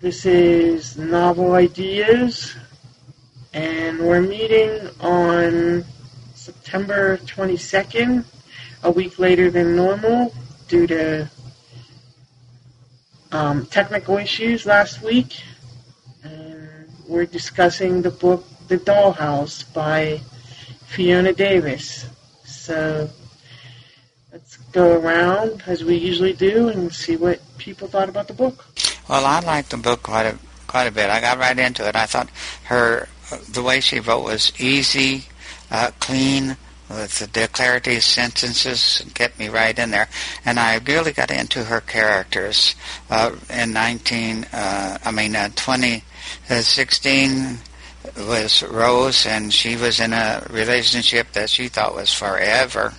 This is Novel Ideas, and we're meeting on September 22nd, a week later than normal, due to um, technical issues last week. And we're discussing the book The Dollhouse by Fiona Davis. So let's go around as we usually do and see what people thought about the book. Well, I liked the book quite a quite a bit. I got right into it. I thought her the way she wrote was easy, uh, clean, with the declarative sentences and kept me right in there. And I really got into her characters uh, in 19, uh, I mean, uh, 2016 was Rose, and she was in a relationship that she thought was forever,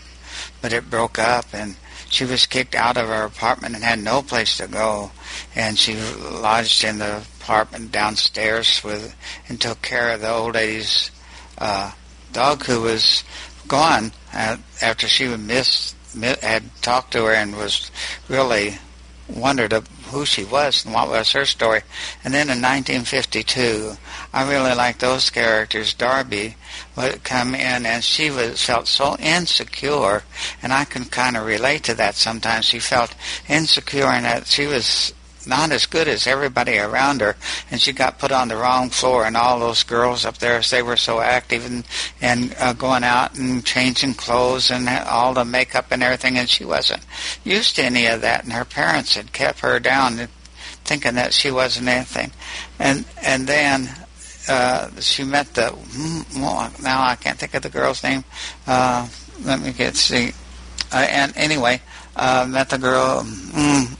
but it broke up, and she was kicked out of her apartment and had no place to go, and she lodged in the apartment downstairs with and took care of the old lady's uh, dog who was gone uh, after she was missed, had talked to her and was really wondered who she was and what was her story. And then in 1952, I really liked those characters. Darby would come in, and she was felt so insecure, and I can kind of relate to that sometimes. She felt insecure in that she was not as good as everybody around her, and she got put on the wrong floor. And all those girls up there, they were so active and and uh, going out and changing clothes and all the makeup and everything, and she wasn't used to any of that. And her parents had kept her down, thinking that she wasn't anything. And and then uh, she met the well, now I can't think of the girl's name. Uh, let me get see. Uh, and anyway, uh, met the girl. Mm,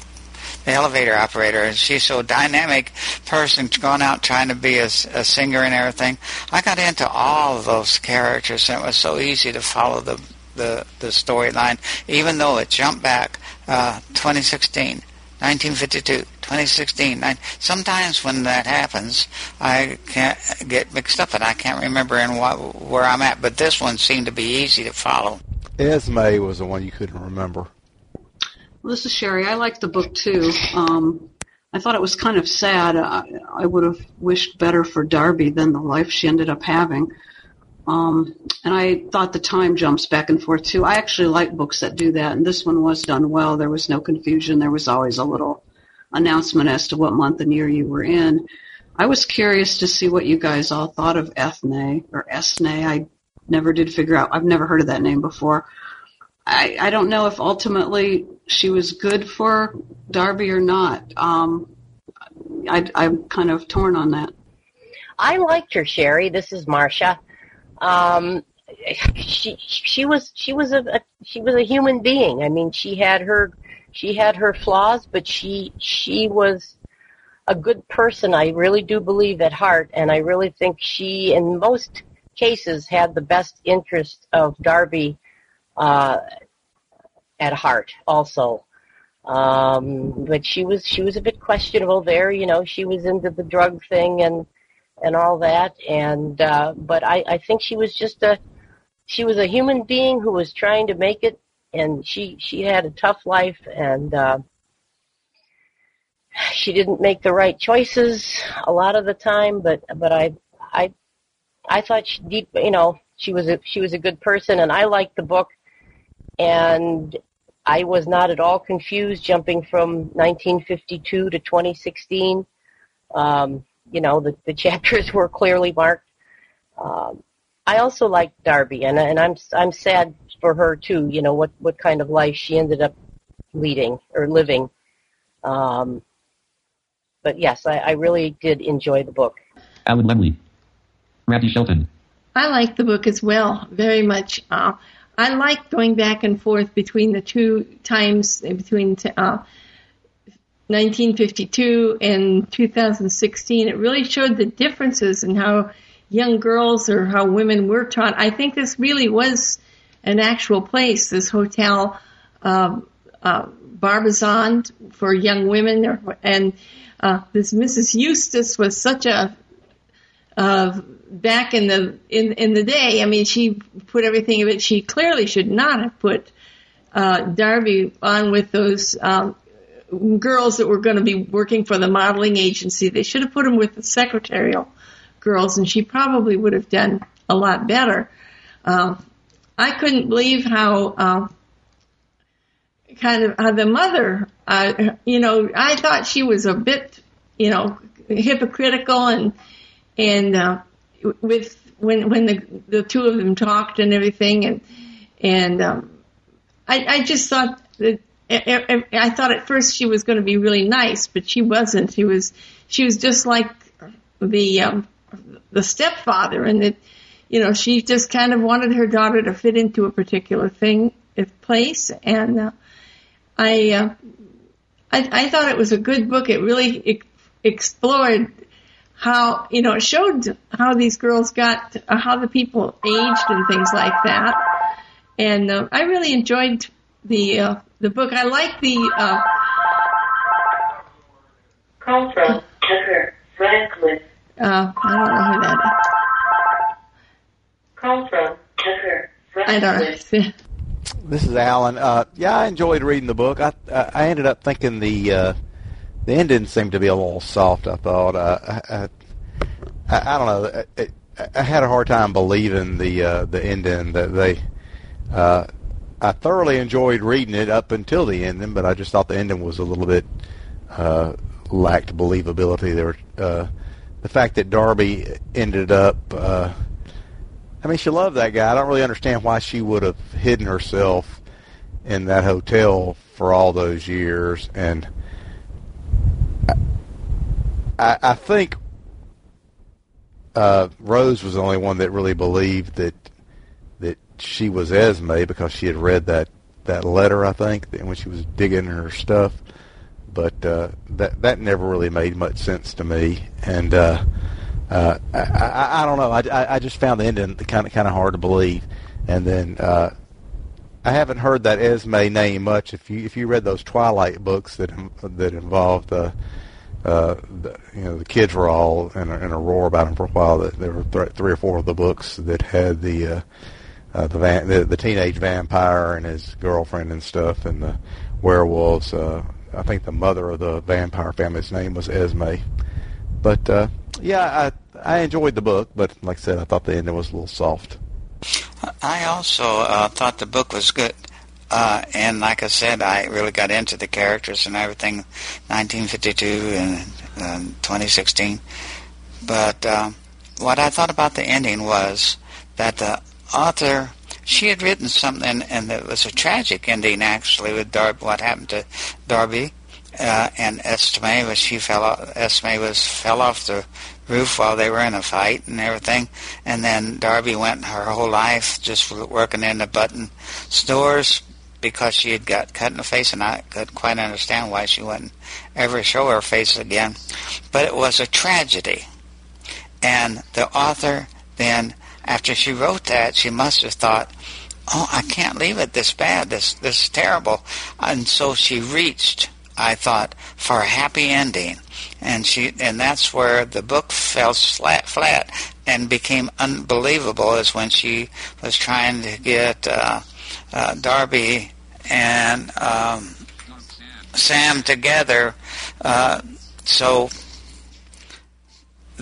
the elevator operator, and she's so dynamic person, going out trying to be a, a singer and everything. I got into all of those characters, and it was so easy to follow the the, the storyline, even though it jumped back uh, 2016. 1952, 2016. Nine, sometimes when that happens, I can't get mixed up and I can't remember in what where I'm at. But this one seemed to be easy to follow. Esme was the one you couldn't remember. Well, this is Sherry. I liked the book too. Um, I thought it was kind of sad. I, I would have wished better for Darby than the life she ended up having. Um, and I thought the time jumps back and forth too. I actually like books that do that, and this one was done well. There was no confusion. There was always a little announcement as to what month and year you were in. I was curious to see what you guys all thought of Ethne or Esne. I never did figure out. I've never heard of that name before. I, I don't know if ultimately she was good for Darby or not. Um, I, I'm kind of torn on that. I liked her, Sherry. This is Marcia. Um, she she was she was a, a she was a human being. I mean, she had her she had her flaws, but she she was a good person. I really do believe at heart, and I really think she, in most cases, had the best interest of Darby uh, at heart also. Um, but she was she was a bit questionable there. You know, she was into the drug thing and and all that. And uh, but I I think she was just a she was a human being who was trying to make it, and she she had a tough life and. Uh, she didn't make the right choices a lot of the time, but but I I I thought she deep you know she was a she was a good person, and I liked the book, and I was not at all confused jumping from 1952 to 2016. Um, you know, the, the chapters were clearly marked. Um, I also liked Darby, and and I'm I'm sad for her too. You know what what kind of life she ended up leading or living. Um, but yes, I, I really did enjoy the book. Alan Lemley, Randy Shelton. I like the book as well, very much. Uh, I like going back and forth between the two times between uh, 1952 and 2016. It really showed the differences in how young girls or how women were taught. I think this really was an actual place, this hotel, um, uh, Barbizon for young women, and uh, this Mrs. Eustace was such a uh, back in the in in the day. I mean, she put everything of it. She clearly should not have put uh, Darby on with those um, girls that were going to be working for the modeling agency. They should have put them with the secretarial girls, and she probably would have done a lot better. Uh, I couldn't believe how uh, kind of how the mother, uh, you know, I thought she was a bit, you know, hypocritical and and uh, with when when the the two of them talked and everything and and um, I I just thought that I thought at first she was going to be really nice, but she wasn't. She was she was just like the um, the stepfather, and that you know she just kind of wanted her daughter to fit into a particular thing, place, and uh, I, uh, I I thought it was a good book. It really e- explored how you know it showed how these girls got uh, how the people aged and things like that, and uh, I really enjoyed the uh, the book. I like the. Uh, Call from Tucker Franklin. Uh, I don't know who that is. Call from Tucker Franklin. I don't know. This is Alan. Uh, yeah, I enjoyed reading the book. I uh, I ended up thinking the uh, the ending seemed to be a little soft. I thought. Uh, I, I I don't know. I, I, I had a hard time believing the uh, the ending that they. Uh, I thoroughly enjoyed reading it up until the ending, but I just thought the ending was a little bit uh, lacked believability. There, uh, the fact that Darby ended up. Uh, I mean, she loved that guy. I don't really understand why she would have hidden herself in that hotel for all those years. And I, I, think uh, Rose was the only one that really believed that she was Esme because she had read that that letter. I think when she was digging her stuff, but uh, that that never really made much sense to me. And uh, uh, I, I, I don't know. I, I, just found the ending kind of kind of hard to believe. And then uh, I haven't heard that Esme name much. If you if you read those Twilight books that that involved uh, uh, the, you know the kids were all in a, in a roar about them for a while. That there were th- three or four of the books that had the uh, uh, the, van- the the teenage vampire and his girlfriend and stuff, and the werewolves. Uh, I think the mother of the vampire family's name was Esme. But uh, yeah, I I enjoyed the book, but like I said, I thought the ending was a little soft. I also uh, thought the book was good. Uh, and like I said, I really got into the characters and everything, 1952 and um, 2016. But um, what I thought about the ending was that the author, she had written something, and it was a tragic ending actually with Darby. What happened to Darby uh, and Esme was she fell off, was fell off the roof while they were in a fight and everything, and then Darby went her whole life just working in the button stores because she had got cut in the face, and I couldn't quite understand why she wouldn't ever show her face again. But it was a tragedy. And the author then, after she wrote that, she must have thought, oh, I can't leave it this bad, this, this is terrible. And so she reached, I thought, for a happy ending. And she, and that's where the book fell flat, flat and became unbelievable is when she was trying to get, uh, uh, Darby and um, Sam together, uh, so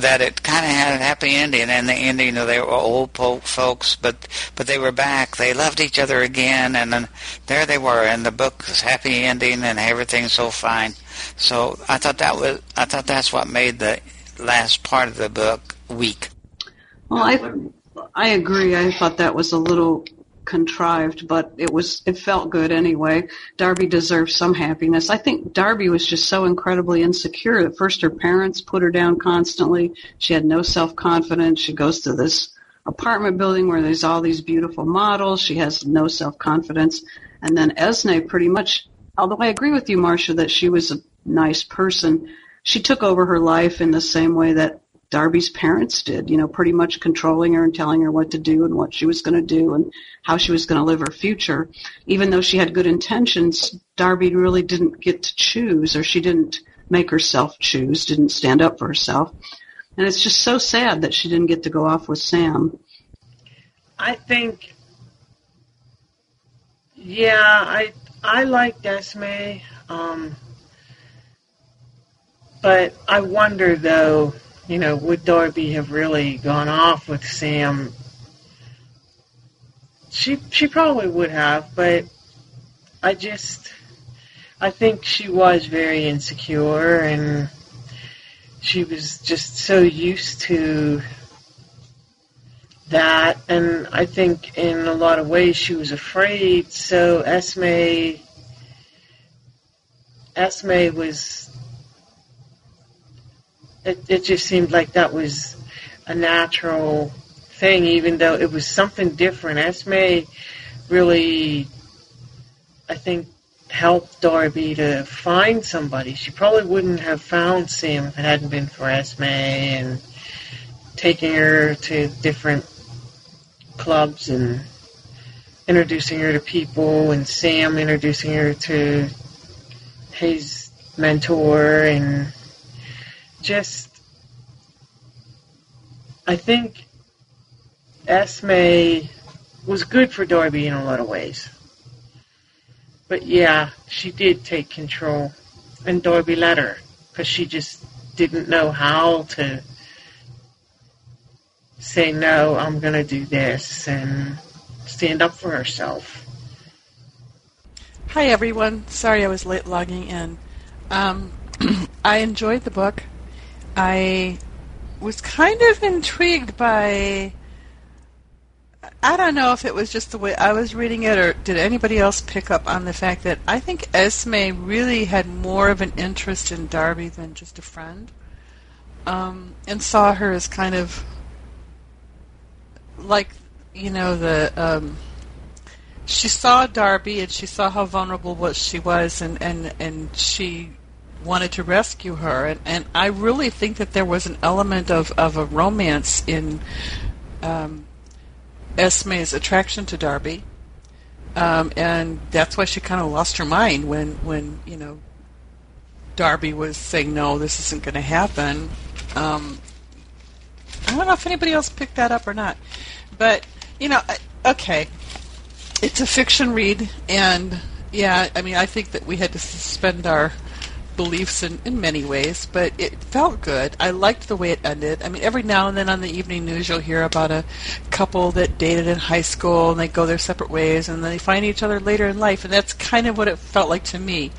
that it kind of had a happy ending. And the ending, you know, they were old folks, but but they were back. They loved each other again, and then there they were. And the book was happy ending, and everything's so fine. So I thought that was I thought that's what made the last part of the book weak. Well, I I agree. I thought that was a little contrived, but it was it felt good anyway. Darby deserves some happiness. I think Darby was just so incredibly insecure. At first, her parents put her down constantly. She had no self confidence. She goes to this apartment building where there's all these beautiful models. She has no self confidence, and then Esme pretty much. Although I agree with you, Marcia, that she was a nice person, she took over her life in the same way that Darby's parents did, you know, pretty much controlling her and telling her what to do and what she was going to do and how she was going to live her future. Even though she had good intentions, Darby really didn't get to choose or she didn't make herself choose, didn't stand up for herself. And it's just so sad that she didn't get to go off with Sam. I think, yeah, I I like Esme. Um, but I wonder though, you know, would Darby have really gone off with Sam? She she probably would have, but I just I think she was very insecure and she was just so used to that and I think in a lot of ways she was afraid so Esme Esme was it, it just seemed like that was a natural thing even though it was something different Esme really I think helped Darby to find somebody. She probably wouldn't have found Sam if it hadn't been for Esme and taking her to different clubs and introducing her to people and Sam introducing her to his mentor and just I think Esme was good for Darby in a lot of ways. But yeah, she did take control, and Darby let her because she just didn't know how to say no. I'm gonna do this and stand up for herself. Hi, everyone. Sorry I was late logging in. Um, I enjoyed the book. I was kind of intrigued by. I don't know if it was just the way I was reading it, or did anybody else pick up on the fact that I think Esme really had more of an interest in Darby than just a friend, um, and saw her as kind of like, you know, the. Um, she saw Darby and she saw how vulnerable what she was and, and, and she wanted to rescue her and, and I really think that there was an element of, of a romance in um, Esme's attraction to Darby. Um, and that's why she kind of lost her mind when, when you know Darby was saying no, this isn't going to happen. Um, I don't know if anybody else picked that up or not, but you know, okay, it's a fiction read, and yeah, I mean, I think that we had to suspend our beliefs in, in many ways, but it felt good. I liked the way it ended. I mean, every now and then on the evening news, you'll hear about a couple that dated in high school and they go their separate ways, and then they find each other later in life, and that's kind of what it felt like to me.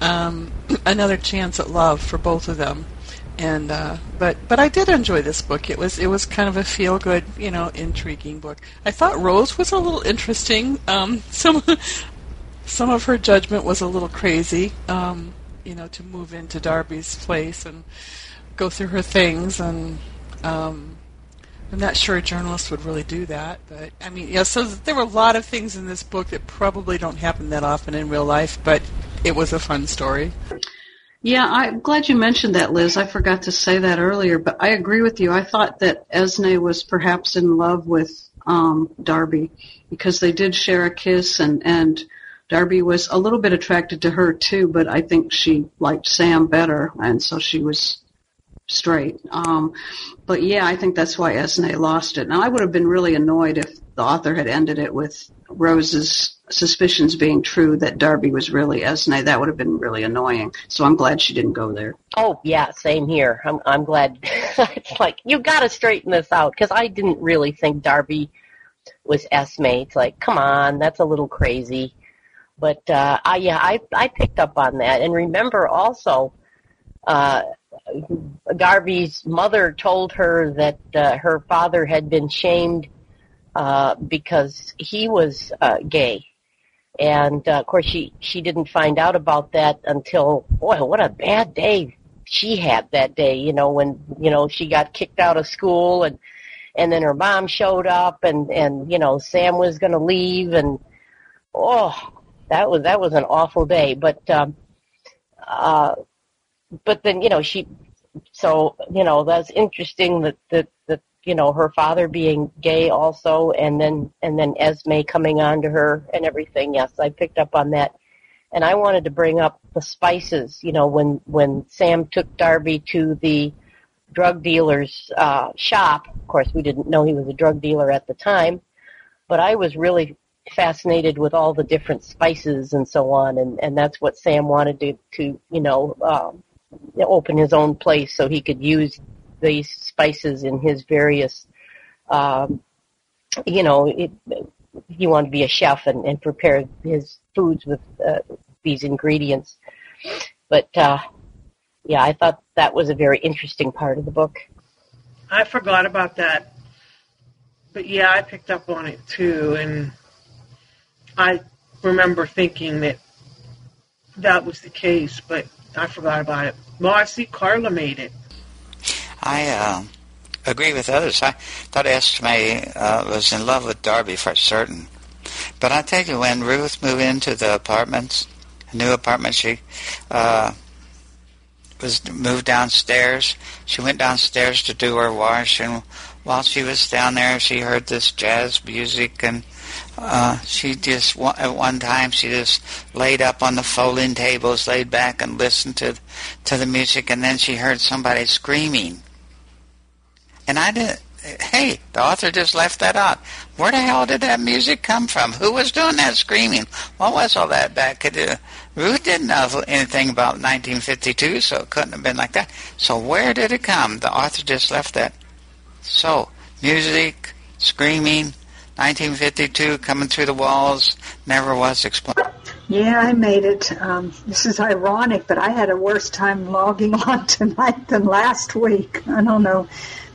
Um, another chance at love for both of them and uh, but but I did enjoy this book. It was it was kind of a feel good, you know, intriguing book. I thought Rose was a little interesting. Um, some some of her judgment was a little crazy. Um, you know, to move into Darby's place and go through her things, and um, I'm not sure a journalist would really do that. But I mean, yeah. So there were a lot of things in this book that probably don't happen that often in real life, but it was a fun story. Yeah, I'm glad you mentioned that, Liz. I forgot to say that earlier, but I agree with you. I thought that Esne was perhaps in love with um, Darby because they did share a kiss, and and Darby was a little bit attracted to her too, but I think she liked Sam better, and so she was straight. Um, but yeah, I think that's why Esne lost it. Now, I would have been really annoyed if the author had ended it with Rose's suspicions being true that Darby was really Esne. That would have been really annoying. So I'm glad she didn't go there. Oh yeah, same here. I'm I'm glad. it's like you got to straighten this out because I didn't really think Darby was Esme. It's like, come on, that's a little crazy. But uh, I yeah, I I picked up on that and remember also. Uh, Darby's mother told her that uh, her father had been shamed uh, because he was uh, gay, and uh, of course she she didn't find out about that until boy, what a bad day she had that day. You know when you know she got kicked out of school and and then her mom showed up and and you know Sam was going to leave and oh that was that was an awful day. But um, uh, but then you know she so you know that's interesting that that that you know her father being gay also and then and then Esme coming on to her and everything yes I picked up on that and I wanted to bring up the spices you know when when Sam took Darby to the drug dealer's uh shop of course we didn't know he was a drug dealer at the time but I was really fascinated with all the different spices and so on and and that's what Sam wanted to to you know um open his own place so he could use these spices in his various, um, you know, it, he wanted to be a chef and, and prepare his foods with uh, these ingredients. But uh, yeah, I thought that was a very interesting part of the book. I forgot about that. But yeah, I picked up on it too, and I remember thinking that that was the case, but I forgot about it. Well, I see Carla made it. I uh, agree with others. I thought Esme uh, was in love with Darby for certain. But I tell you, when Ruth moved into the apartments, new apartment, she uh, was moved downstairs. She went downstairs to do her wash, and while she was down there, she heard this jazz music, and uh, she just at one time she just laid up on the folding tables, laid back and listened to to the music, and then she heard somebody screaming, and I didn't. Hey, the author just left that out. Where the hell did that music come from? Who was doing that screaming? What was all that back? Could, uh, Ruth didn't know anything about 1952, so it couldn't have been like that. So where did it come? The author just left that. So, music, screaming, 1952 coming through the walls, never was explained. Yeah, I made it. Um, this is ironic, but I had a worse time logging on tonight than last week. I don't know.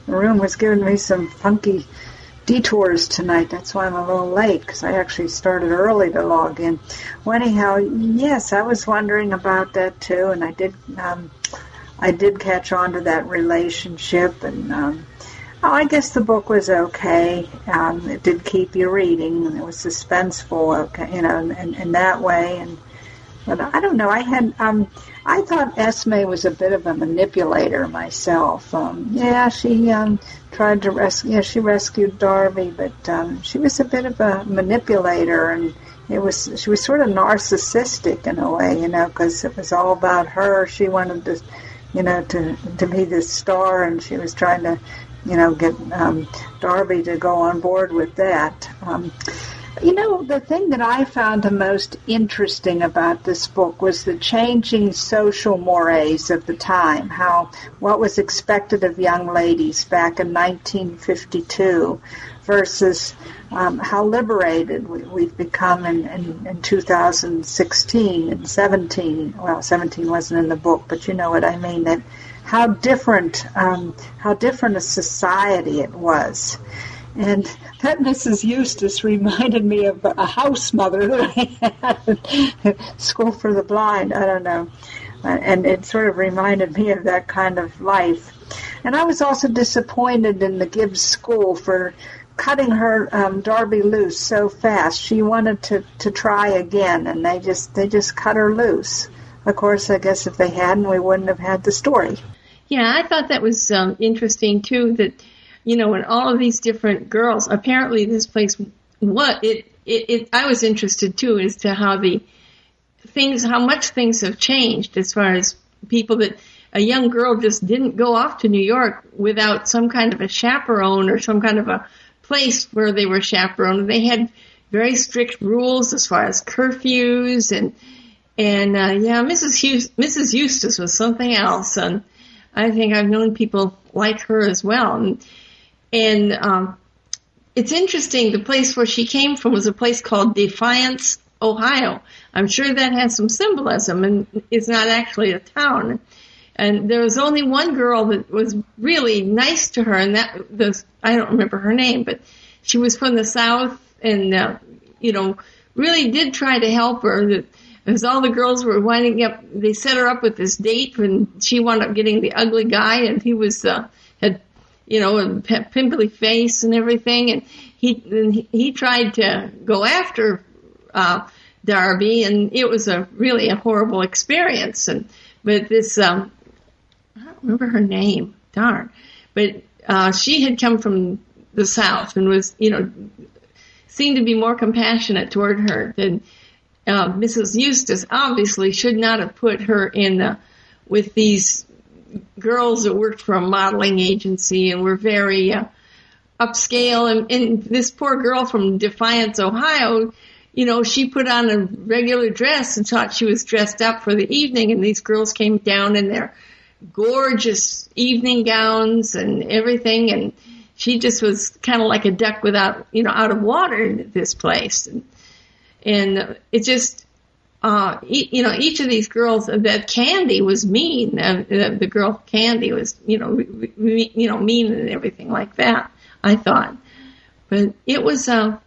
The room was giving me some funky detours tonight. That's why I'm a little late because I actually started early to log in. Well, anyhow, yes, I was wondering about that too, and I did. Um, I did catch on to that relationship, and um, I guess the book was okay. Um, it did keep you reading, and it was suspenseful, you know, in, in that way. And but I don't know. I had. Um, I thought Esme was a bit of a manipulator myself. Um, yeah, she um, tried to rescue. Yeah, she rescued Darby, but um, she was a bit of a manipulator, and it was she was sort of narcissistic in a way, you know, because it was all about her. She wanted to, you know, to to be the star, and she was trying to, you know, get um, Darby to go on board with that. Um, you know, the thing that I found the most interesting about this book was the changing social mores of the time, how what was expected of young ladies back in 1952 versus um, how liberated we, have become in, in, in 2016 and 17. Well, 17 wasn't in the book, but you know what I mean. That how different, um, how different a society it was. And that Mrs. Eustace reminded me of a house mother that I had at School for the Blind. I don't know. And it sort of reminded me of that kind of life. And I was also disappointed in the Gibbs School for cutting her um, Darby loose so fast. She wanted to, to try again, and they just they just cut her loose. Of course, I guess if they hadn't, we wouldn't have had the story. Yeah, I thought that was um, interesting too. That you know, and all of these different girls. Apparently, this place, what it, it, it, I was interested too as to how the things, how much things have changed as far as people that a young girl just didn't go off to New York without some kind of a chaperone or some kind of a place where they were chaperoned. They had very strict rules as far as curfews and and uh, yeah, Mrs. Hughes, Mrs. Eustace was something else, and I think I've known people like her as well. And and um, it's interesting. The place where she came from was a place called Defiance, Ohio. I'm sure that has some symbolism, and it's not actually a town. And there was only one girl that was really nice to her, and that the I don't remember her name, but she was from the south, and uh, you know, really did try to help her. That as all the girls were winding up, they set her up with this date, and she wound up getting the ugly guy, and he was uh, had you know, a pimply face and everything. And he and he tried to go after uh, Darby, and it was a really a horrible experience. And but this, um, I don't remember her name. Darn, but uh, she had come from the south and was, you know, seemed to be more compassionate toward her than uh, Mrs. Eustace. Obviously, should not have put her in the, with these girls that worked for a modeling agency and were very uh, upscale. And, and this poor girl from Defiance, Ohio, you know, she put on a regular dress and thought she was dressed up for the evening. And these girls came down in their gorgeous evening gowns and everything, and she just was kind of like a duck without, you know, out of water in this place. And, and it just, uh, you know, each of these girls, that Candy was mean. Uh, the, the girl Candy was, you know, re- re- you know, mean and everything like that. I thought, but it was, uh,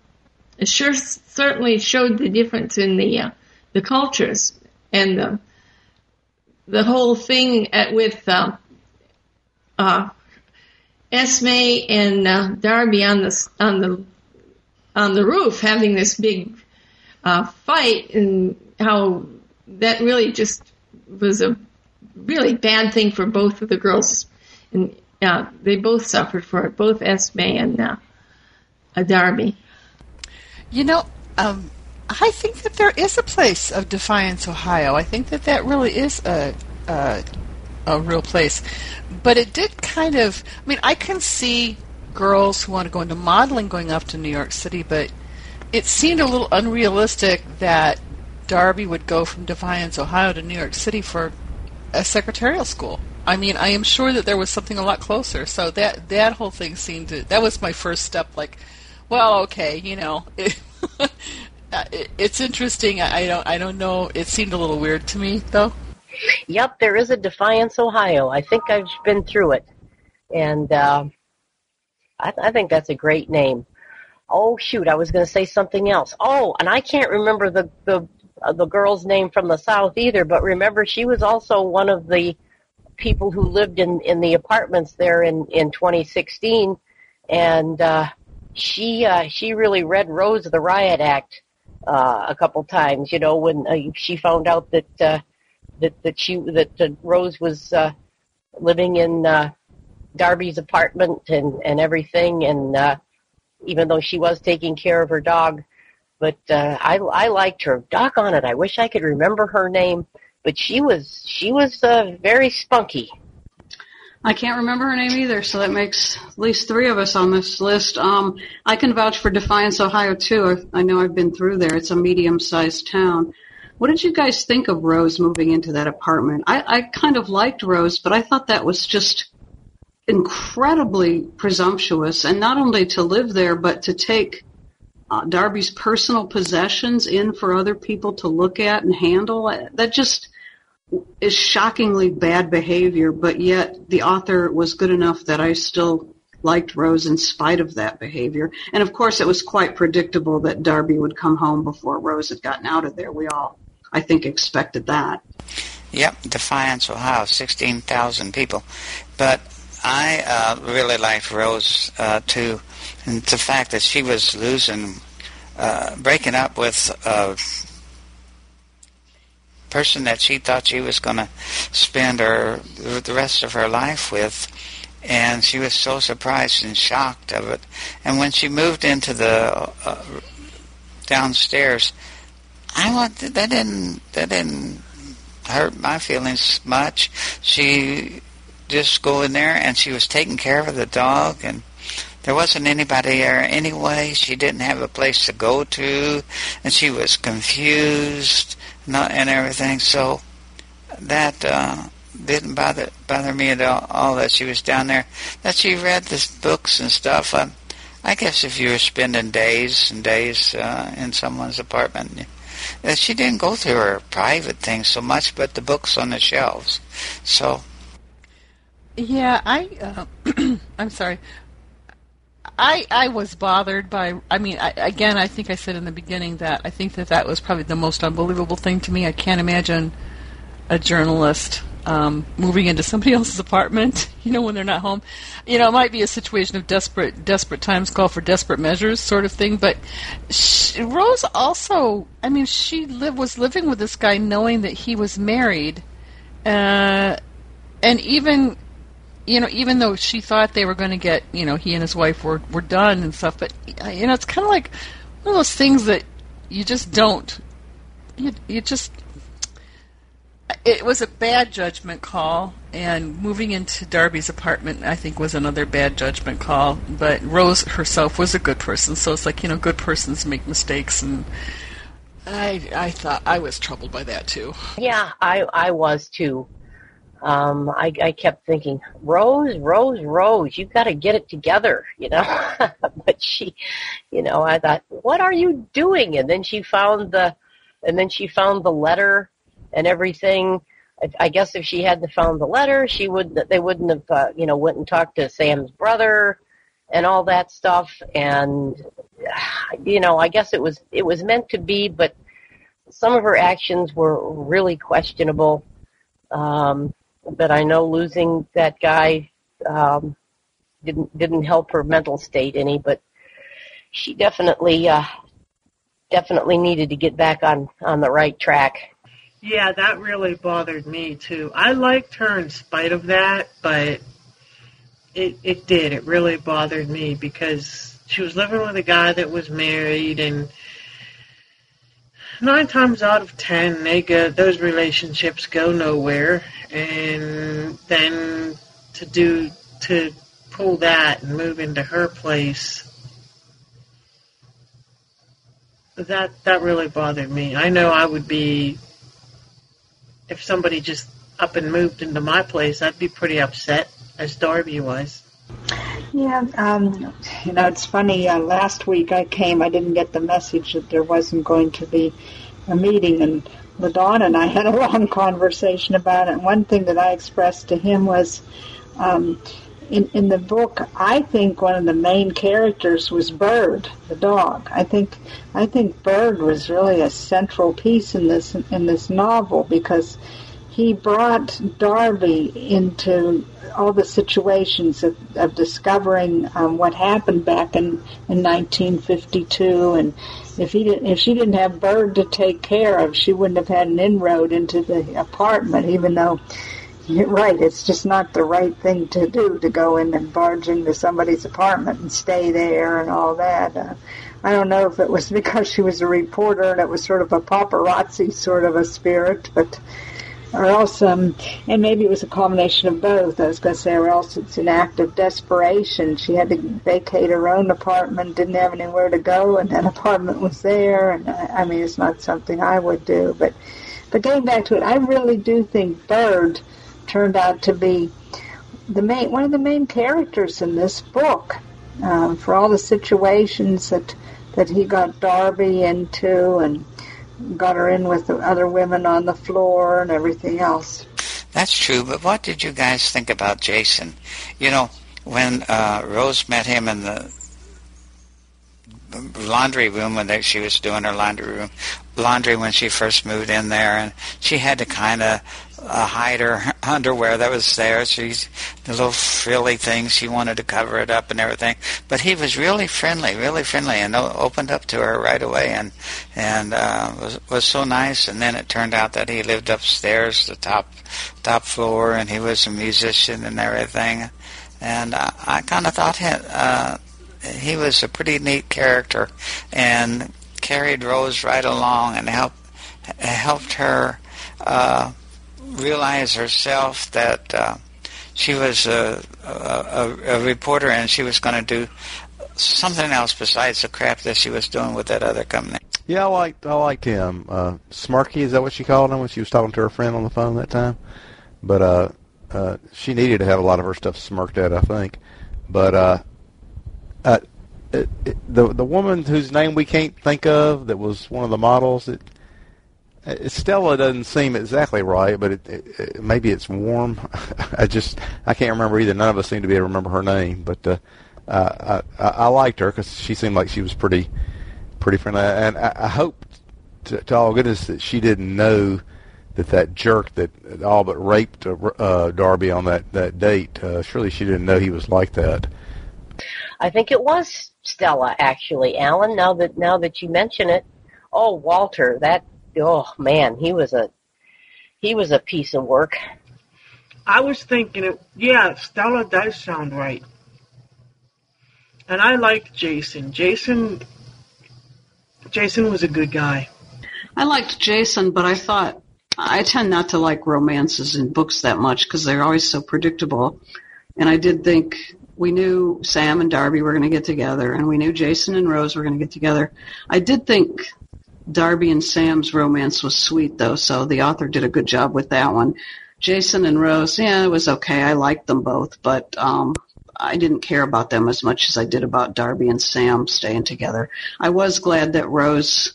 it sure certainly showed the difference in the uh, the cultures and the the whole thing at, with uh, uh, Esme and uh, Darby on the on the on the roof having this big uh, fight and how that really just was a really bad thing for both of the girls and uh, they both suffered for it both Esme and uh, Darby. You know, um, I think that there is a place of Defiance, Ohio. I think that that really is a, a a real place. But it did kind of. I mean, I can see girls who want to go into modeling going up to New York City, but it seemed a little unrealistic that Darby would go from Defiance, Ohio to New York City for a secretarial school. I mean, I am sure that there was something a lot closer. So that that whole thing seemed to. That was my first step. Like, well, okay, you know. It, it's interesting. I don't. I don't know. It seemed a little weird to me, though. Yep, there is a Defiance, Ohio. I think I've been through it, and uh, I, I think that's a great name. Oh shoot, I was going to say something else. Oh, and I can't remember the the uh, the girl's name from the south either. But remember, she was also one of the people who lived in in the apartments there in in 2016, and uh, she uh, she really read Rose the Riot Act uh, a couple times. You know, when uh, she found out that uh, that that she that uh, Rose was uh, living in uh, Darby's apartment and and everything, and uh, even though she was taking care of her dog, but uh, I I liked her. Doc on it. I wish I could remember her name, but she was she was uh, very spunky. I can't remember her name either, so that makes at least three of us on this list. Um, I can vouch for Defiance, Ohio, too. I, I know I've been through there. It's a medium-sized town. What did you guys think of Rose moving into that apartment? I, I kind of liked Rose, but I thought that was just incredibly presumptuous, and not only to live there, but to take uh, Darby's personal possessions in for other people to look at and handle. That just is shockingly bad behavior, but yet the author was good enough that I still liked Rose in spite of that behavior. And of course, it was quite predictable that Darby would come home before Rose had gotten out of there. We all, I think, expected that. Yep, Defiance, Ohio, 16,000 people. But I uh, really liked Rose, uh, too. And the fact that she was losing, uh, breaking up with a person that she thought she was going to spend her the rest of her life with. And she was so surprised and shocked of it. And when she moved into the uh, downstairs, I want that didn't that didn't hurt my feelings much. She just go in there and she was taking care of the dog and there wasn't anybody there anyway. She didn't have a place to go to and she was confused not, and everything. So that uh, didn't bother bother me at all, all. That she was down there. That she read the books and stuff. Uh, I guess if you were spending days and days uh, in someone's apartment, uh, she didn't go through her private things so much, but the books on the shelves. So. Yeah, I. Uh, I'm sorry. I I was bothered by. I mean, I, again, I think I said in the beginning that I think that that was probably the most unbelievable thing to me. I can't imagine a journalist um, moving into somebody else's apartment. You know, when they're not home. You know, it might be a situation of desperate desperate times call for desperate measures, sort of thing. But she, Rose also, I mean, she live, was living with this guy knowing that he was married, uh, and even you know, even though she thought they were going to get, you know, he and his wife were were done and stuff, but you know, it's kind of like one of those things that you just don't. You you just. It was a bad judgment call, and moving into Darby's apartment, I think, was another bad judgment call. But Rose herself was a good person, so it's like you know, good persons make mistakes, and I I thought I was troubled by that too. Yeah, I I was too. Um, I, I kept thinking, Rose, Rose, Rose, you've got to get it together, you know. but she, you know, I thought, what are you doing? And then she found the, and then she found the letter and everything. I, I guess if she hadn't found the letter, she would, they wouldn't have, uh, you know, went and talked to Sam's brother and all that stuff. And, you know, I guess it was, it was meant to be, but some of her actions were really questionable. Um, but I know losing that guy um, didn't didn't help her mental state any. But she definitely uh, definitely needed to get back on on the right track. Yeah, that really bothered me too. I liked her in spite of that, but it it did. It really bothered me because she was living with a guy that was married and nine times out of ten they go those relationships go nowhere and then to do to pull that and move into her place that that really bothered me. I know i would be if somebody just up and moved into my place i'd be pretty upset as darby was Yeah, um, you know, it's funny. Uh, last week I came, I didn't get the message that there wasn't going to be a meeting, and LaDon and I had a long conversation about it. And one thing that I expressed to him was, um, in in the book, I think one of the main characters was Bird, the dog. I think I think Bird was really a central piece in this in this novel because he brought Darby into all the situations of, of discovering um, what happened back in, in 1952, and if he didn't, if she didn't have Bird to take care of, she wouldn't have had an inroad into the apartment. Even though you're right, it's just not the right thing to do to go in and barge into somebody's apartment and stay there and all that. Uh, I don't know if it was because she was a reporter and it was sort of a paparazzi sort of a spirit, but or else, um, and maybe it was a combination of both. I was going to say, or else it's an act of desperation. She had to vacate her own apartment, didn't have anywhere to go, and that apartment was there. And I, I mean, it's not something I would do. But, but getting back to it, I really do think Bird turned out to be the main one of the main characters in this book. Um, for all the situations that that he got Darby into, and got her in with the other women on the floor and everything else. That's true, but what did you guys think about Jason? You know, when uh, Rose met him in the laundry room when they, she was doing her laundry room laundry when she first moved in there, and she had to kind of uh, hide her underwear that was there. She's the little frilly things she wanted to cover it up and everything. But he was really friendly, really friendly, and opened up to her right away, and and uh, was was so nice. And then it turned out that he lived upstairs, the top top floor, and he was a musician and everything. And I, I kind of thought he, uh, he was a pretty neat character, and carried Rose right along and helped helped her. Uh, realize herself that uh, she was a, a, a reporter and she was going to do something else besides the crap that she was doing with that other company. Yeah, I liked I liked him. Uh, Smirky, is that what she called him when she was talking to her friend on the phone that time? But uh, uh, she needed to have a lot of her stuff smirked at, I think. But uh, uh, it, it, the the woman whose name we can't think of that was one of the models. It, Stella doesn't seem exactly right, but it, it, it, maybe it's warm. I just I can't remember either. None of us seem to be able to remember her name, but uh, uh, I, I liked her because she seemed like she was pretty pretty friendly, and I, I hope to, to all goodness that she didn't know that that jerk that all but raped uh, uh, Darby on that that date. Uh, surely she didn't know he was like that. I think it was Stella, actually, Alan. Now that now that you mention it, oh Walter, that oh man, he was a he was a piece of work. I was thinking, it, yeah, Stella does sound right, and I liked Jason. Jason, Jason was a good guy. I liked Jason, but I thought I tend not to like romances in books that much because they're always so predictable. And I did think we knew Sam and Darby were going to get together, and we knew Jason and Rose were going to get together. I did think Darby and Sam's romance was sweet, though, so the author did a good job with that one. Jason and Rose, yeah, it was okay. I liked them both, but um, I didn't care about them as much as I did about Darby and Sam staying together. I was glad that Rose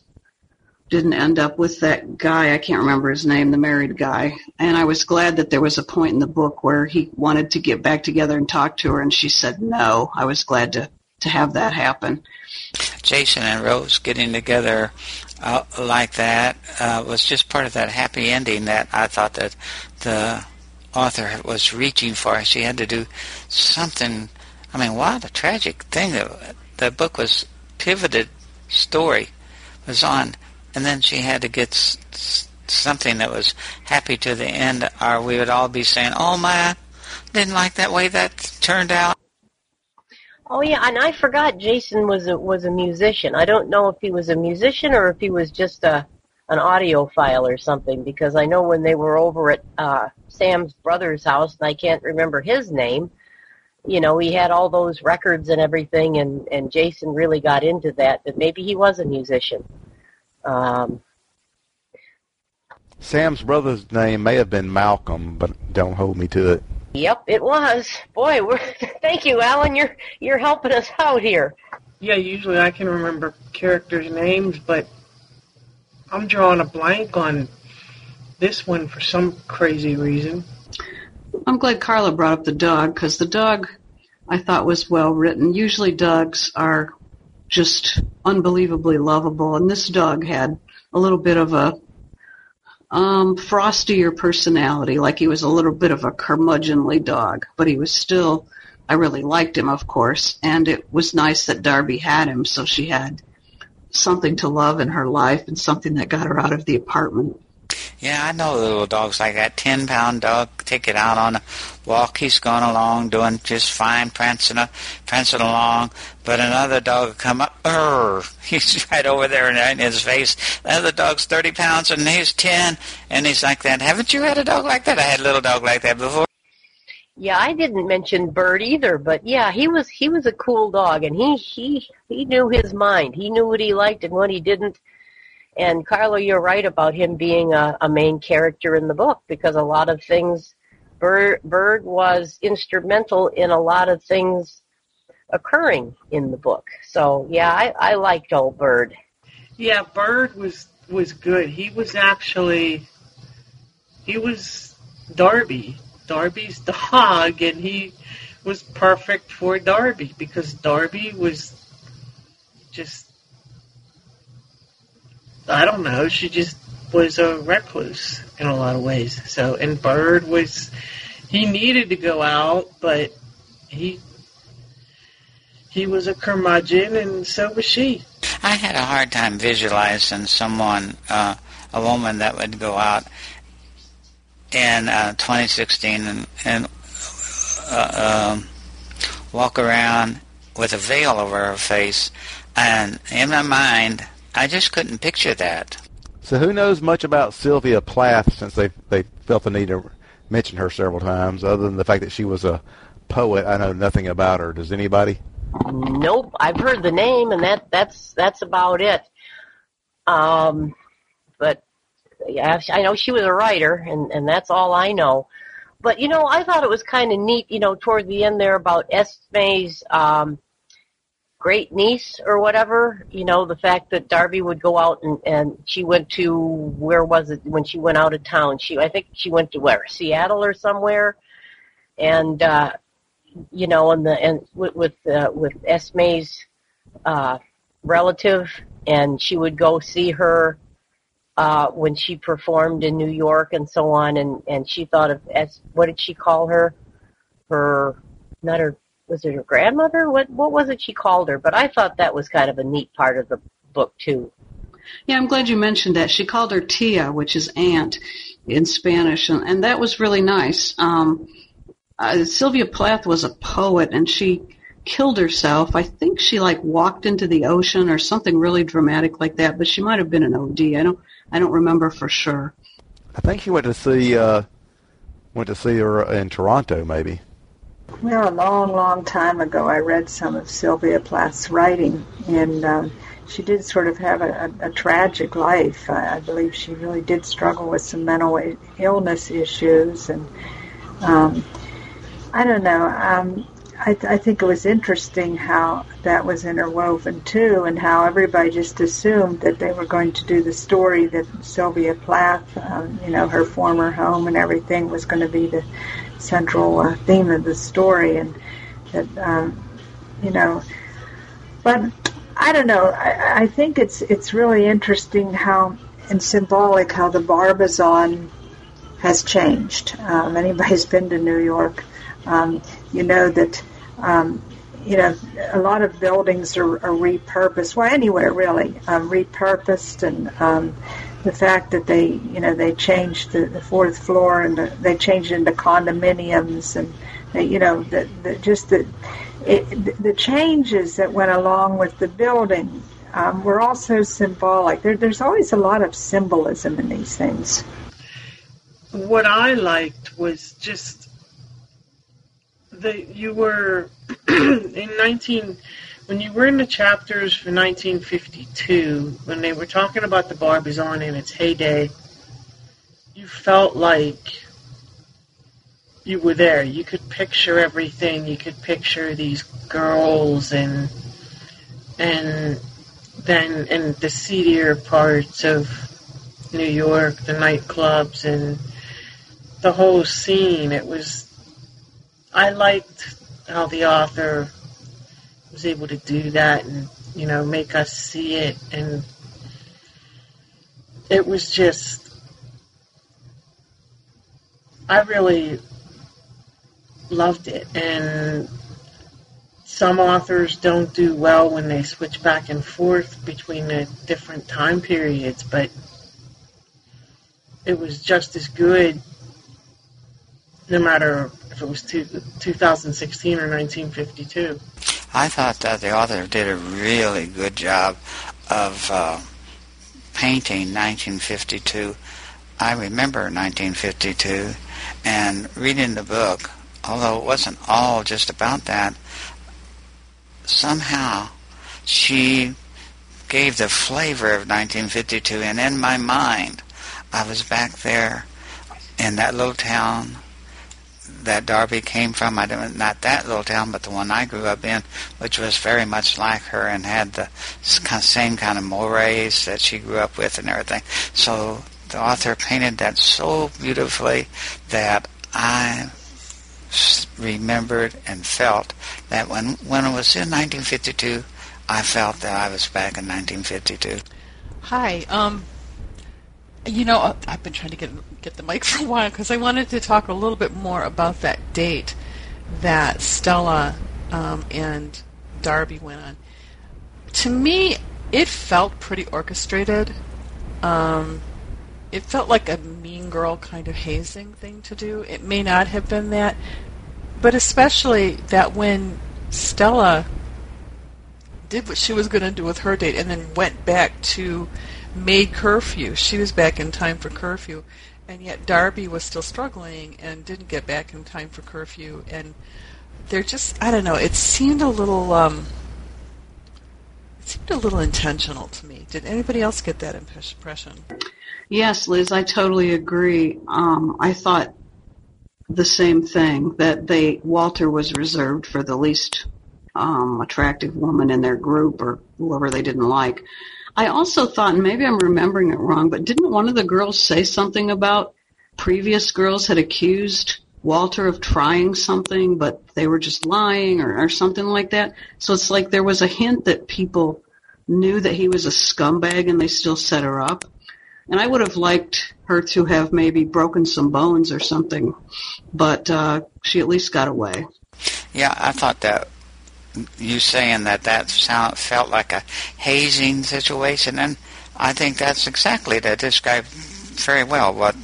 didn't end up with that guy. I can't remember his name, the married guy. And I was glad that there was a point in the book where he wanted to get back together and talk to her, and she said no. I was glad to to have that happen. Jason and Rose getting together uh, like that uh, was just part of that happy ending that I thought that the author was reaching for. She had to do something. I mean, what a tragic thing that the book was pivoted story was on, and then she had to get s- something that was happy to the end, or we would all be saying, "Oh my, didn't like that way that turned out." Oh yeah, and I forgot Jason was a was a musician. I don't know if he was a musician or if he was just a an audiophile or something because I know when they were over at uh Sam's brother's house and I can't remember his name, you know, he had all those records and everything and and Jason really got into that that maybe he was a musician. Um Sam's brother's name may have been Malcolm, but don't hold me to it. Yep, it was. Boy, we're, thank you, Alan. You're you're helping us out here. Yeah, usually I can remember characters' names, but I'm drawing a blank on this one for some crazy reason. I'm glad Carla brought up the dog because the dog I thought was well written. Usually dogs are just unbelievably lovable, and this dog had a little bit of a um, frostier personality, like he was a little bit of a curmudgeonly dog, but he was still. I really liked him, of course, and it was nice that Darby had him, so she had something to love in her life and something that got her out of the apartment. Yeah, I know little dogs like that. Ten pound dog, take it out on a walk. He's going along, doing just fine, prancing, uh, prancing along. But another dog will come up, Urgh, he's right over there in, his face. The other dog's thirty pounds and he's ten, and he's like that. Haven't you had a dog like that? I had a little dog like that before. Yeah, I didn't mention Bird either, but yeah, he was he was a cool dog, and he he he knew his mind. He knew what he liked and what he didn't. And Carlo, you're right about him being a, a main character in the book because a lot of things, Bird was instrumental in a lot of things occurring in the book. So yeah, I, I liked old Bird. Yeah, Bird was was good. He was actually he was Darby, Darby's dog, and he was perfect for Darby because Darby was just I don't know, she just was a recluse in a lot of ways. So and Bird was he needed to go out, but he he was a curmudgeon and so was she. I had a hard time visualizing someone, uh, a woman that would go out in uh, 2016 and, and uh, um, walk around with a veil over her face. And in my mind, I just couldn't picture that. So who knows much about Sylvia Plath since they they felt the need to mention her several times, other than the fact that she was a poet. I know nothing about her. Does anybody? Nope, I've heard the name, and that that's that's about it. Um, but yeah, I know she was a writer, and and that's all I know. But you know, I thought it was kind of neat, you know, toward the end there about Esme's um, great niece or whatever. You know, the fact that Darby would go out and and she went to where was it when she went out of town? She I think she went to where Seattle or somewhere, and. uh you know, and the and with with, uh, with Esme's uh, relative, and she would go see her uh, when she performed in New York and so on, and and she thought of as what did she call her? Her not her was it her grandmother? What what was it she called her? But I thought that was kind of a neat part of the book too. Yeah, I'm glad you mentioned that. She called her Tia, which is aunt in Spanish, and, and that was really nice. Um, uh, Sylvia Plath was a poet, and she killed herself. I think she like walked into the ocean or something really dramatic like that. But she might have been an OD. I don't. I don't remember for sure. I think she went to see uh, went to see her in Toronto, maybe. Well, a long, long time ago, I read some of Sylvia Plath's writing, and um, she did sort of have a, a, a tragic life. I, I believe she really did struggle with some mental illness issues, and um, I don't know. Um, I, I think it was interesting how that was interwoven too, and how everybody just assumed that they were going to do the story that Sylvia Plath, um, you know, her former home and everything was going to be the central uh, theme of the story, and that um, you know, but I don't know. I, I think it's it's really interesting how and symbolic how the Barbizon has changed. Um, anybody's been to New York, um, you know that um, you know, a lot of buildings are, are repurposed. Well, anywhere really, um, repurposed, and um, the fact that they, you know, they changed the, the fourth floor and the, they changed into condominiums, and they, you know, the, the, just the it, the changes that went along with the building um, were also symbolic. There, there's always a lot of symbolism in these things. What I liked was just that you were in 19 when you were in the chapters for 1952 when they were talking about the Barbizon in its heyday you felt like you were there. You could picture everything. You could picture these girls and and then in the seedier parts of New York the nightclubs and the whole scene. It was I liked how the author was able to do that and you know make us see it and it was just I really loved it and some authors don't do well when they switch back and forth between the different time periods but it was just as good no matter if it was two, 2016 or 1952. I thought that the author did a really good job of uh, painting 1952. I remember 1952 and reading the book, although it wasn't all just about that, somehow she gave the flavor of 1952 and in my mind I was back there in that little town that Darby came from. I don't, not that little town, but the one I grew up in, which was very much like her and had the same kind of mores that she grew up with and everything. So the author painted that so beautifully that I remembered and felt that when when it was in 1952, I felt that I was back in 1952. Hi. Um, you know, I've been trying to get get the mic for a while because I wanted to talk a little bit more about that date that Stella um, and Darby went on. To me, it felt pretty orchestrated. Um, it felt like a mean girl kind of hazing thing to do. It may not have been that, but especially that when Stella did what she was going to do with her date and then went back to made curfew. She was back in time for curfew and yet Darby was still struggling and didn't get back in time for curfew. And they're just, I don't know, it seemed a little, um, it seemed a little intentional to me. Did anybody else get that impression? Yes, Liz, I totally agree. Um, I thought the same thing that they Walter was reserved for the least um, attractive woman in their group or whoever they didn't like. I also thought, and maybe I'm remembering it wrong, but didn't one of the girls say something about previous girls had accused Walter of trying something, but they were just lying or, or something like that? So it's like there was a hint that people knew that he was a scumbag and they still set her up. And I would have liked her to have maybe broken some bones or something, but uh, she at least got away. Yeah, I thought that you saying that that sound, felt like a hazing situation, and I think that's exactly that described very well what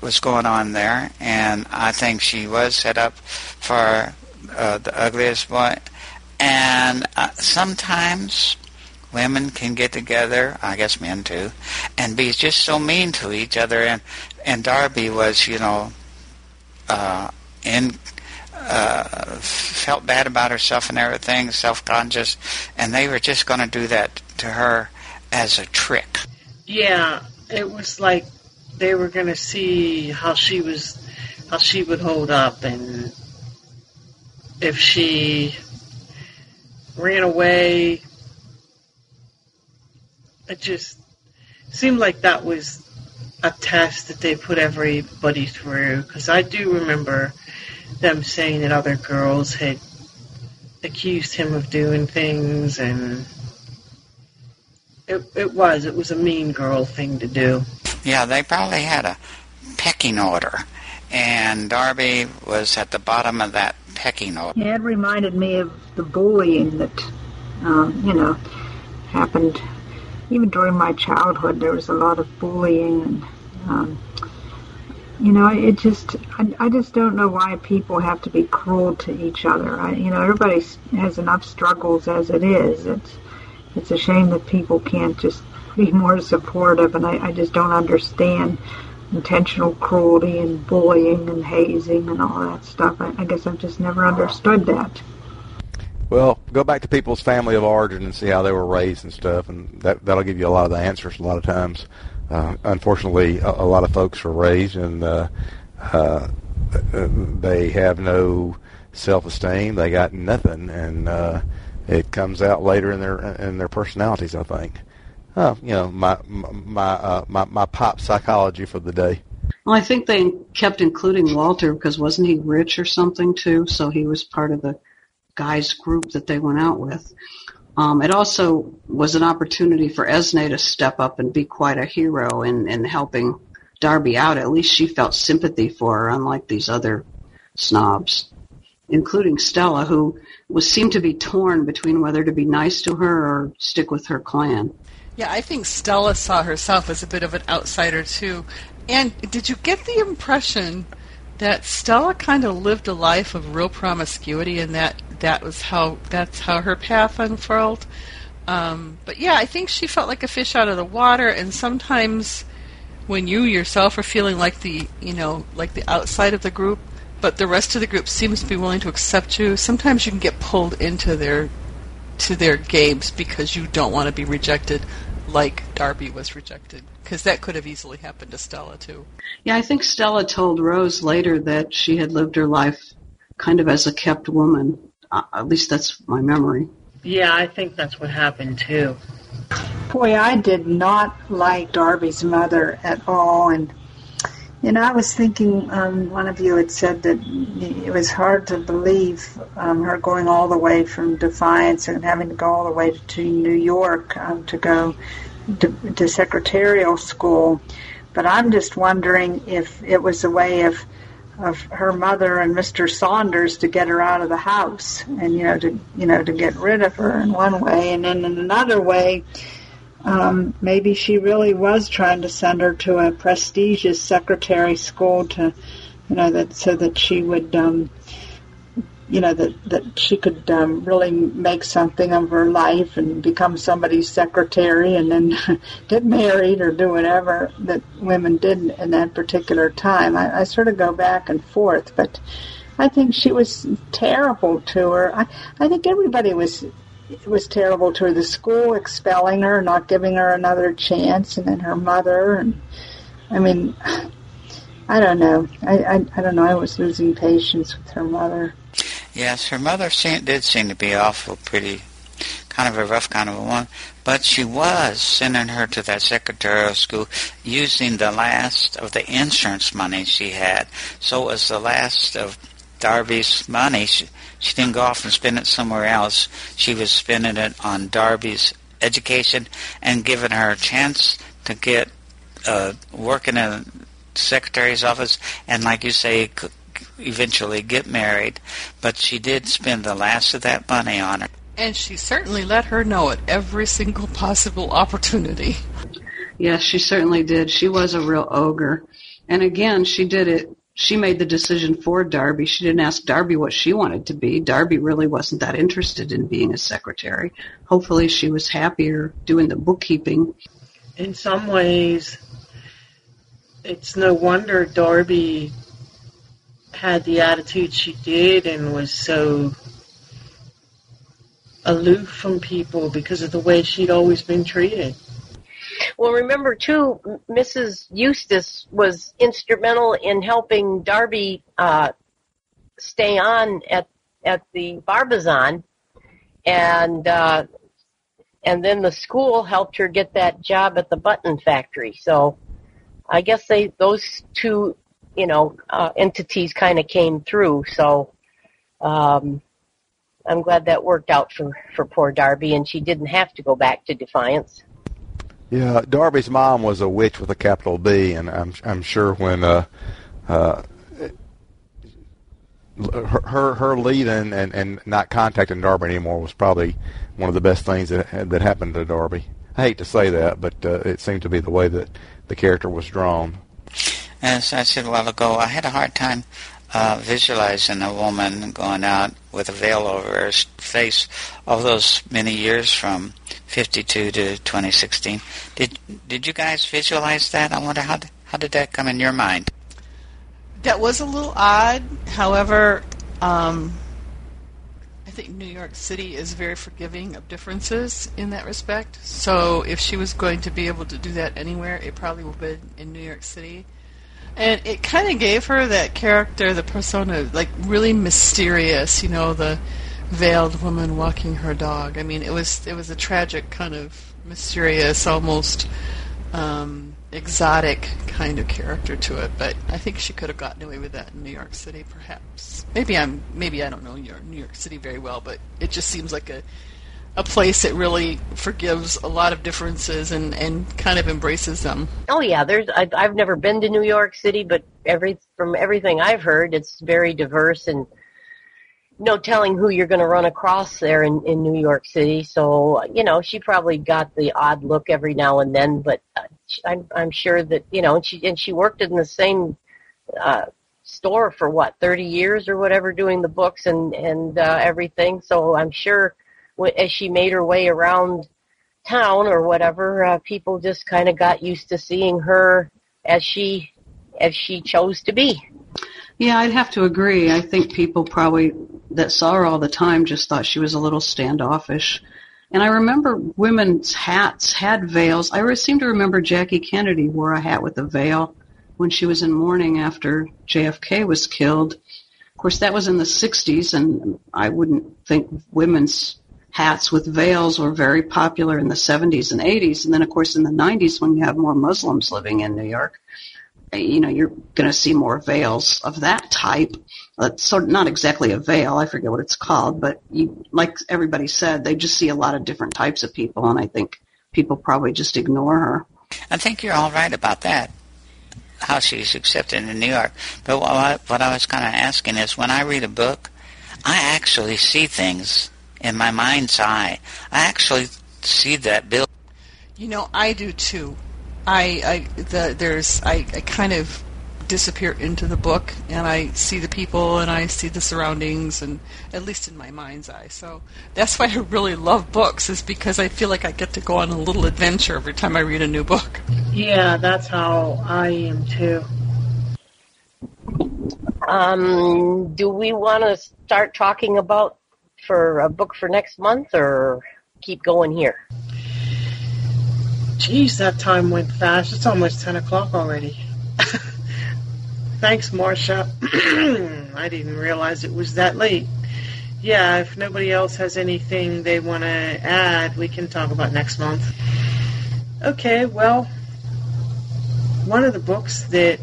was going on there, and I think she was set up for uh, the ugliest boy. And uh, sometimes women can get together, I guess men too, and be just so mean to each other. And and Darby was, you know, uh, in uh, felt bad about herself and everything, self-conscious, and they were just going to do that to her as a trick. Yeah, it was like they were going to see how she was, how she would hold up, and if she ran away. It just seemed like that was a test that they put everybody through. Because I do remember them saying that other girls had accused him of doing things, and it, it was it was a mean girl thing to do. Yeah, they probably had a pecking order, and Darby was at the bottom of that pecking order. Yeah, it reminded me of the bullying that, um, you know, happened even during my childhood. There was a lot of bullying, and um, you know, it just I, I just don't know why people have to be cruel to each other. I, you know, everybody has enough struggles as it is. It's it's a shame that people can't just be more supportive, and I, I just don't understand intentional cruelty and bullying and hazing and all that stuff. I, I guess I've just never understood that. Well, go back to people's family of origin and see how they were raised and stuff, and that that'll give you a lot of the answers. A lot of times, uh, unfortunately, a, a lot of folks are raised and uh, uh, they have no self-esteem. They got nothing, and uh, it comes out later in their in their personalities. I think. Uh, you know, my my uh, my my pop psychology for the day. Well, I think they kept including Walter because wasn't he rich or something too? So he was part of the guys group that they went out with. Um, it also was an opportunity for Esme to step up and be quite a hero in, in helping Darby out. At least she felt sympathy for her, unlike these other snobs, including Stella, who was seemed to be torn between whether to be nice to her or stick with her clan. Yeah, I think Stella saw herself as a bit of an outsider too. And did you get the impression that Stella kind of lived a life of real promiscuity, and that that was how that's how her path unfurled? Um, but yeah, I think she felt like a fish out of the water, and sometimes when you yourself are feeling like the you know like the outside of the group, but the rest of the group seems to be willing to accept you, sometimes you can get pulled into their to their games because you don't want to be rejected like Darby was rejected because that could have easily happened to Stella too. Yeah, I think Stella told Rose later that she had lived her life kind of as a kept woman. Uh, at least that's my memory. Yeah, I think that's what happened too. Boy, I did not like Darby's mother at all, and you know, I was thinking. Um, one of you had said that it was hard to believe um, her going all the way from Defiance and having to go all the way to New York um, to go to, to secretarial school. But I'm just wondering if it was a way of of her mother and Mr. Saunders to get her out of the house, and you know to you know to get rid of her in one way, and then in another way, um, maybe she really was trying to send her to a prestigious secretary school to, you know, that so that she would, um, you know, that that she could um, really make something of her life and become somebody's secretary, and then get married or do whatever that women did in that particular time. I, I sort of go back and forth, but. I think she was terrible to her. I, I think everybody was was terrible to her. The school expelling her, not giving her another chance, and then her mother. And I mean, I don't know. I I, I don't know. I was losing patience with her mother. Yes, her mother seemed, did seem to be awful pretty, kind of a rough kind of a woman. But she was sending her to that secretarial school using the last of the insurance money she had. So it was the last of Darby's money. She, she didn't go off and spend it somewhere else. She was spending it on Darby's education and giving her a chance to get uh, work in a secretary's office and, like you say, eventually get married. But she did spend the last of that money on her. And she certainly let her know at every single possible opportunity. Yes, she certainly did. She was a real ogre. And again, she did it she made the decision for Darby. She didn't ask Darby what she wanted to be. Darby really wasn't that interested in being a secretary. Hopefully, she was happier doing the bookkeeping. In some ways, it's no wonder Darby had the attitude she did and was so aloof from people because of the way she'd always been treated. Well, remember too, Mrs. Eustace was instrumental in helping Darby uh, stay on at at the Barbizon, and uh, and then the school helped her get that job at the button factory. So I guess they those two, you know, uh, entities kind of came through. So um, I'm glad that worked out for for poor Darby, and she didn't have to go back to Defiance. Yeah, Darby's mom was a witch with a capital B, and I'm I'm sure when uh, uh, her her, leaving and and not contacting Darby anymore was probably one of the best things that that happened to Darby. I hate to say that, but uh, it seemed to be the way that the character was drawn. As I said a while ago, I had a hard time uh, visualizing a woman going out with a veil over her face all those many years from 52 to 2016. Did did you guys visualize that? I wonder how d- how did that come in your mind? That was a little odd. However, um, I think New York City is very forgiving of differences in that respect. So if she was going to be able to do that anywhere, it probably would have been in New York City. And it kind of gave her that character, the persona, like really mysterious. You know, the veiled woman walking her dog. I mean, it was it was a tragic kind of mysterious, almost um, exotic kind of character to it. But I think she could have gotten away with that in New York City, perhaps. Maybe I'm maybe I don't know New York, New York City very well, but it just seems like a a place that really forgives a lot of differences and and kind of embraces them. Oh yeah, there's. I, I've never been to New York City, but every from everything I've heard, it's very diverse and no telling who you're going to run across there in in New York City. So you know, she probably got the odd look every now and then, but uh, I'm I'm sure that you know, and she and she worked in the same. Uh, store for what 30 years or whatever doing the books and and uh, everything so i'm sure as she made her way around town or whatever, uh, people just kind of got used to seeing her as she as she chose to be. Yeah, I'd have to agree. I think people probably that saw her all the time just thought she was a little standoffish. And I remember women's hats had veils. I seem to remember Jackie Kennedy wore a hat with a veil when she was in mourning after JFK was killed. Of course, that was in the 60s, and I wouldn't think women's hats with veils were very popular in the 70s and 80s. And then, of course, in the 90s, when you have more Muslims living in New York, you know, you're going to see more veils of that type. Uh, sort of not exactly a veil. I forget what it's called, but you, like everybody said, they just see a lot of different types of people, and I think people probably just ignore her. I think you're all right about that. How she's accepted in New York. But what I, what I was kind of asking is when I read a book, I actually see things in my mind's eye. I actually see that building. You know, I do too. I, I the, there's I, I kind of disappear into the book and I see the people and I see the surroundings and at least in my mind's eye. So that's why I really love books is because I feel like I get to go on a little adventure every time I read a new book. Yeah, that's how I am too. Um, do we want to start talking about for a book for next month, or keep going here? Geez, that time went fast. It's almost 10 o'clock already. Thanks, Marcia. I didn't realize it was that late. Yeah, if nobody else has anything they want to add, we can talk about next month. Okay, well, one of the books that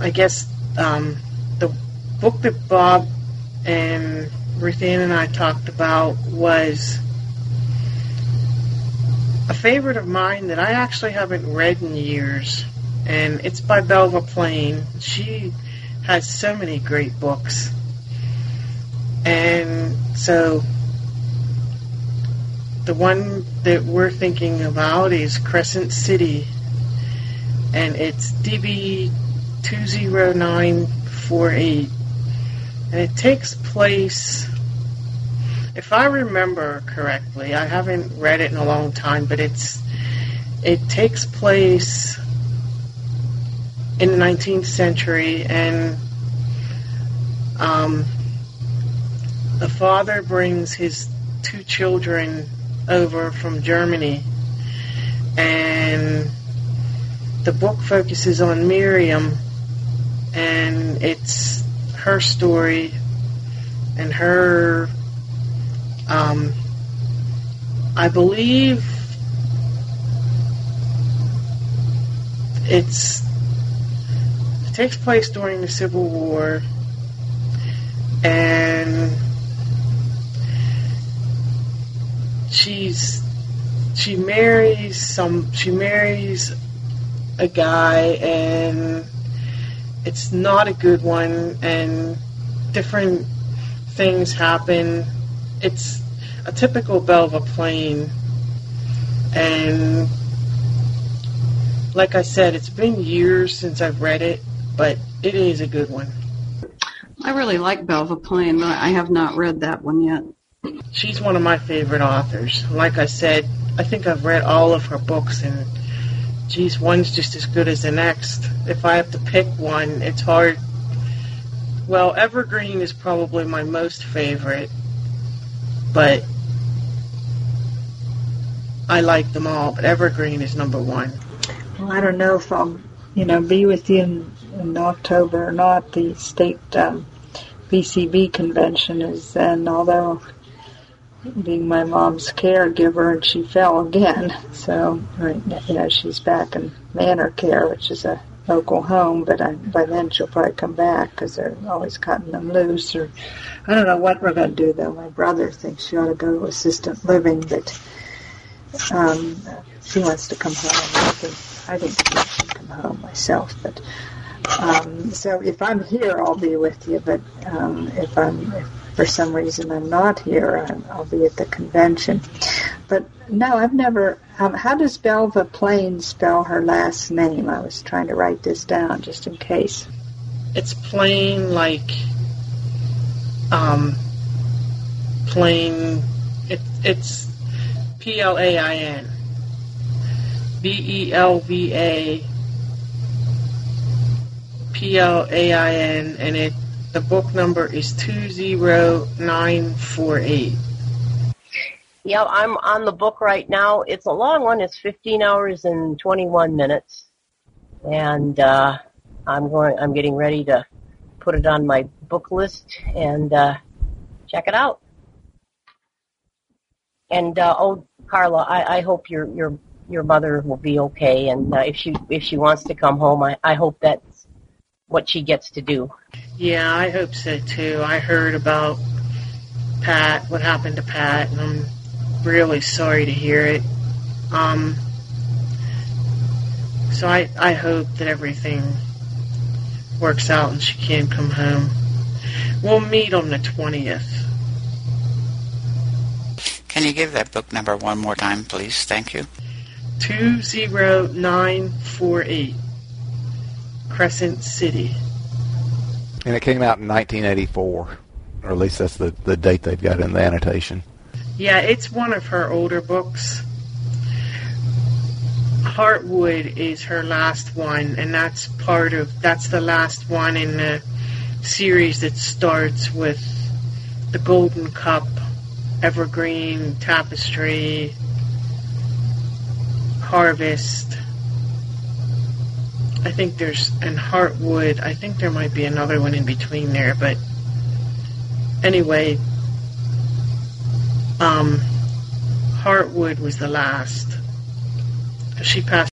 I guess um, the book that Bob and Ruth Ann and I talked about was a favorite of mine that I actually haven't read in years, and it's by Belva Plain. She has so many great books. And so the one that we're thinking about is Crescent City, and it's DB 20948. And it takes place if I remember correctly, I haven't read it in a long time, but it's it takes place in the 19th century, and um, the father brings his two children over from Germany, and the book focuses on Miriam, and it's her story and her. Um, I believe it's it takes place during the Civil War, and she's she marries some she marries a guy and it's not a good one and different things happen it's a typical Belva Plain and like I said it's been years since I've read it but it is a good one I really like Belva Plain, but I have not read that one yet. she's one of my favorite authors. Like I said, I think I've read all of her books, and geez, one's just as good as the next. If I have to pick one, it's hard. Well, Evergreen is probably my most favorite, but I like them all. But Evergreen is number one. Well, I don't know if I'll, you know, be with you in, in October or not. The state um, BCB convention is then, although being my mom's caregiver and she fell again. So, you know, she's back in Manor Care, which is a local home, but I, by then she'll probably come back because they're always cutting them loose. Or I don't know what we're going to do though. My brother thinks she ought to go to assistant living, but um, she wants to come home. I think I think I should come home myself, but. Um, so if I'm here, I'll be with you. But um, if I'm if for some reason I'm not here, I'm, I'll be at the convention. But no, I've never. Um, how does Belva Plain spell her last name? I was trying to write this down just in case. It's plain like um, plain. It, it's P L A I N. B E L V A P L A I N, and it the book number is two zero nine four eight. Yeah, I'm on the book right now. It's a long one. It's 15 hours and 21 minutes, and uh, I'm going. I'm getting ready to put it on my book list and uh, check it out. And uh, oh, Carla, I, I hope your your your mother will be okay, and uh, if she if she wants to come home, I, I hope that's what she gets to do. Yeah, I hope so too. I heard about Pat, what happened to Pat, and I'm really sorry to hear it. Um, so I, I hope that everything works out and she can come home. We'll meet on the 20th. Can you give that book number one more time, please? Thank you. 20948 Crescent City. And it came out in 1984, or at least that's the, the date they've got in the annotation. Yeah, it's one of her older books. Heartwood is her last one, and that's part of that's the last one in the series that starts with the Golden Cup, Evergreen, Tapestry, Harvest. I think there's and Heartwood. I think there might be another one in between there, but anyway, um, Heartwood was the last. She passed